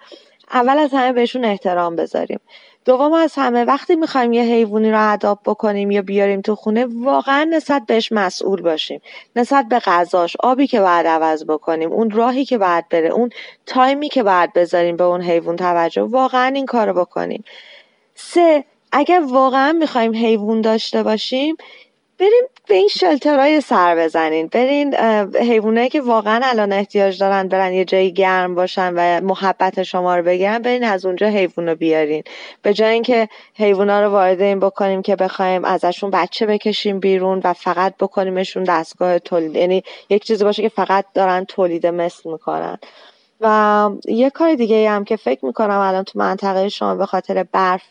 اول از همه بهشون احترام بذاریم. دوم از همه وقتی می‌خوایم یه حیوانی رو اداب بکنیم یا بیاریم تو خونه واقعا نسبت بهش مسئول باشیم. نسبت به غذاش آبی که باید عوض بکنیم اون راهی که باید بره اون تایمی که باید بذاریم به اون حیوان توجه واقعا این کارو بکنیم. سه اگر واقعا می‌خوایم حیوان داشته باشیم بریم به این شلترهای سر بزنین. برین حیوانایی که واقعا الان احتیاج دارن برن یه جایی گرم باشن و محبت شما رو بگیرن برین از اونجا حیوان رو بیارین. به جای اینکه حیوونا رو وارد این بکنیم که بخوایم ازشون بچه بکشیم بیرون و فقط بکنیمشون دستگاه تولید. یعنی یک چیزی باشه که فقط دارن تولید مثل می‌کنن. و یه کار دیگه هم که فکر می‌کنم الان تو منطقه شما به خاطر برف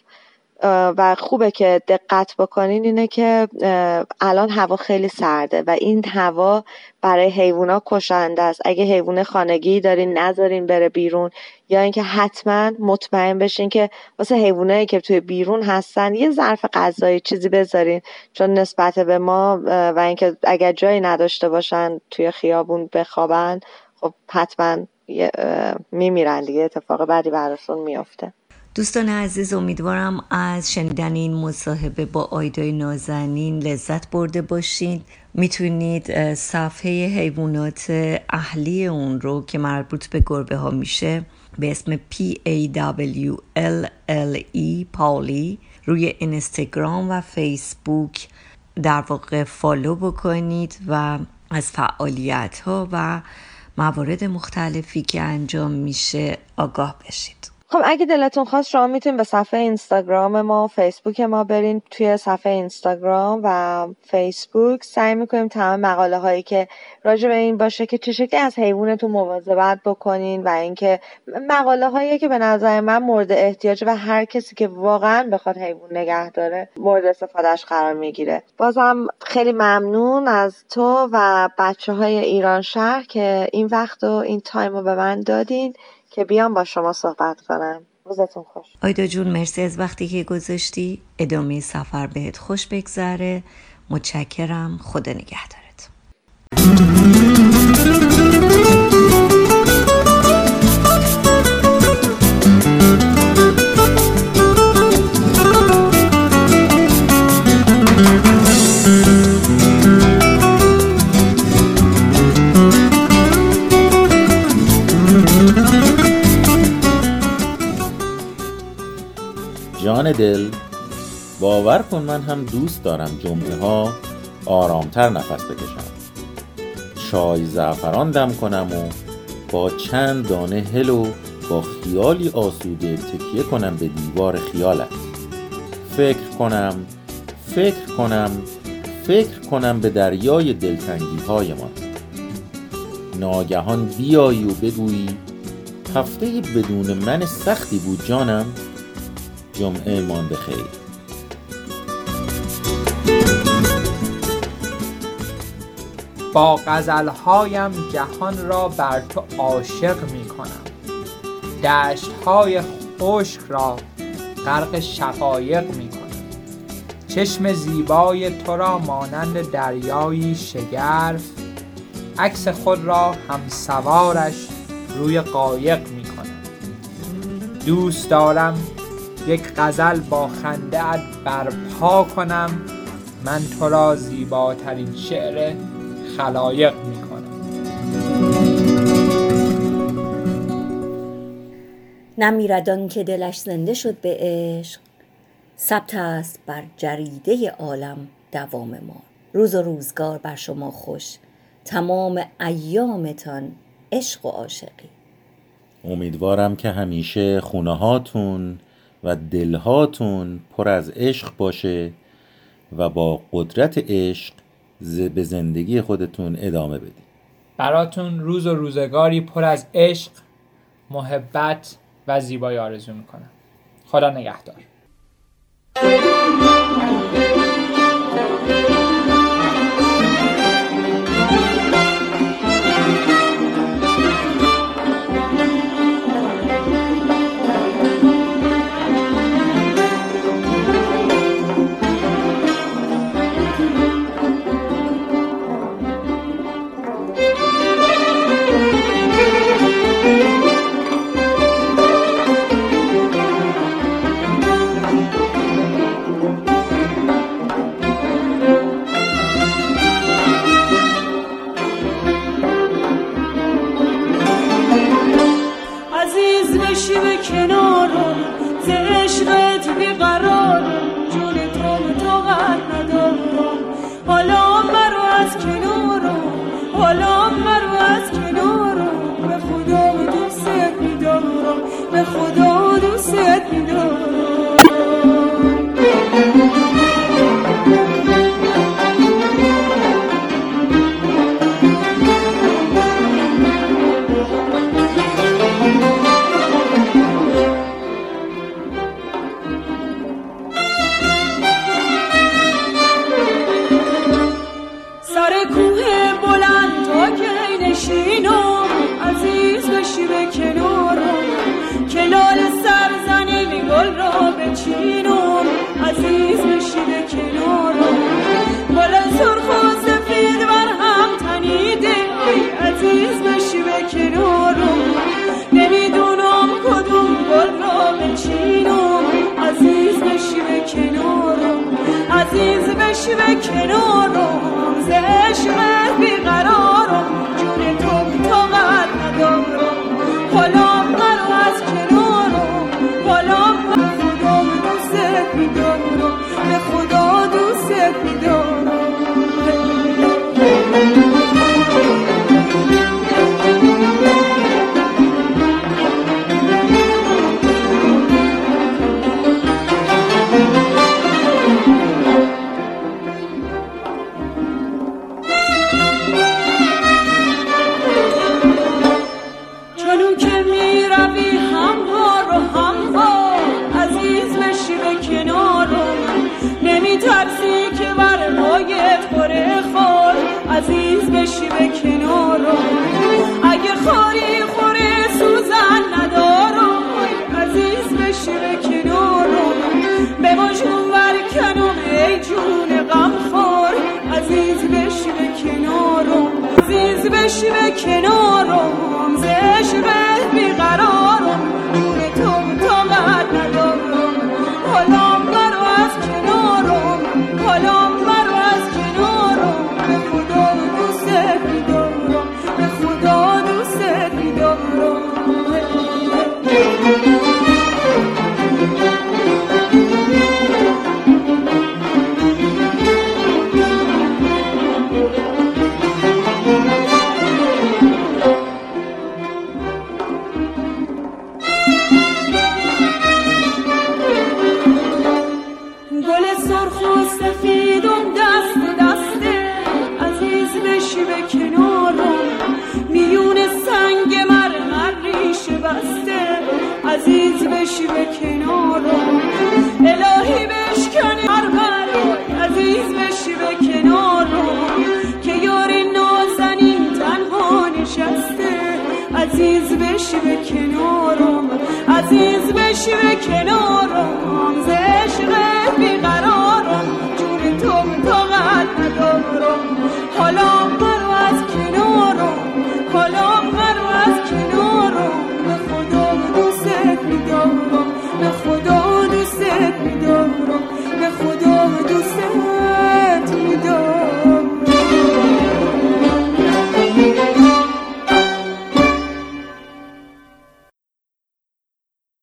و خوبه که دقت بکنین اینه که الان هوا خیلی سرده و این هوا برای حیوونا کشنده است. اگه حیوان خانگی دارین نذارین بره بیرون یا اینکه حتما مطمئن بشین که واسه حیوانایی که توی بیرون هستن یه ظرف غذایی چیزی بذارین. چون نسبت به ما و اینکه اگر جایی نداشته باشن توی خیابون بخوابن خب حتما میمیرن دیگه. اتفاق بعدی براشون میافته. دوستان عزیز امیدوارم از شنیدن این مصاحبه با آیدای نازنین لذت برده باشید می‌تونید صفحه حیوانات اهلی اون رو که مربوط به گربه ها میشه به اسم P A W L L E پالی روی اینستاگرام و فیسبوک در واقع فالو بکنید و از فعالیت ها و موارد مختلفی که انجام میشه آگاه بشید خب اگه دلتون خواست شما می‌تونید به صفحه اینستاگرام ما فیسبوک ما برین توی صفحه اینستاگرام و فیسبوک. سعی می‌کنیم تمام مقاله هایی که راجع به این باشه که چه شکلی از حیوانتون مواظبت بکنین و اینکه مقاله هایی که به نظر من مورد احتیاج و هر کسی که واقعا بخواد حیوان نگه داره مورد استفادهش قرار می‌گیره. بازم خیلی ممنون از تو و بچه های ایران شهر که این وقت و این تایم رو به من دادین. که بیام با شما صحبت کنم. روزتون خوش. آیدا جون مرسی از وقتی که گذاشتی. ادامه سفر بهت خوش بگذره. متشکرم. خدا نگهدارت دل. باور کن من هم دوست دارم جمعه ها آرامتر نفس بکشم. چای زعفران دم کنم و با چند دانه هلو با خیالی آسوده تکیه کنم به دیوار خیالت. فکر کنم فکر کنم فکر کنم به دریای دلتنگی های ما ناگهان بیایی و بگویی هفته بدون من سختی بود جانم. جمعه مان بخیر با غزلهایم جهان را بر تو عاشق می کنم دشتهای خشک را غرق شقایق می کنم چشم زیبای تو را مانند دریایی شگرف عکس خود را هم سوارش روی قایق می کنم دوست دارم یک غزل با خنده برپا کنم. من تو را زیباترین شعر خلایق می کنم نمیردان که دلش زنده شد به عشق. ثبت است بر جریده عالم دوام ما. روز و روزگار بر شما خوش. تمام ایامتان عشق و عاشقی. امیدوارم که همیشه خونه هاتون و دلهاتون پر از عشق باشه و با قدرت عشق به زندگی خودتون ادامه بدید. براتون روز و روزگاری پر از عشق محبت و زیبایی آرزو می‌کنم. خدا نگهدار. عزیز بشی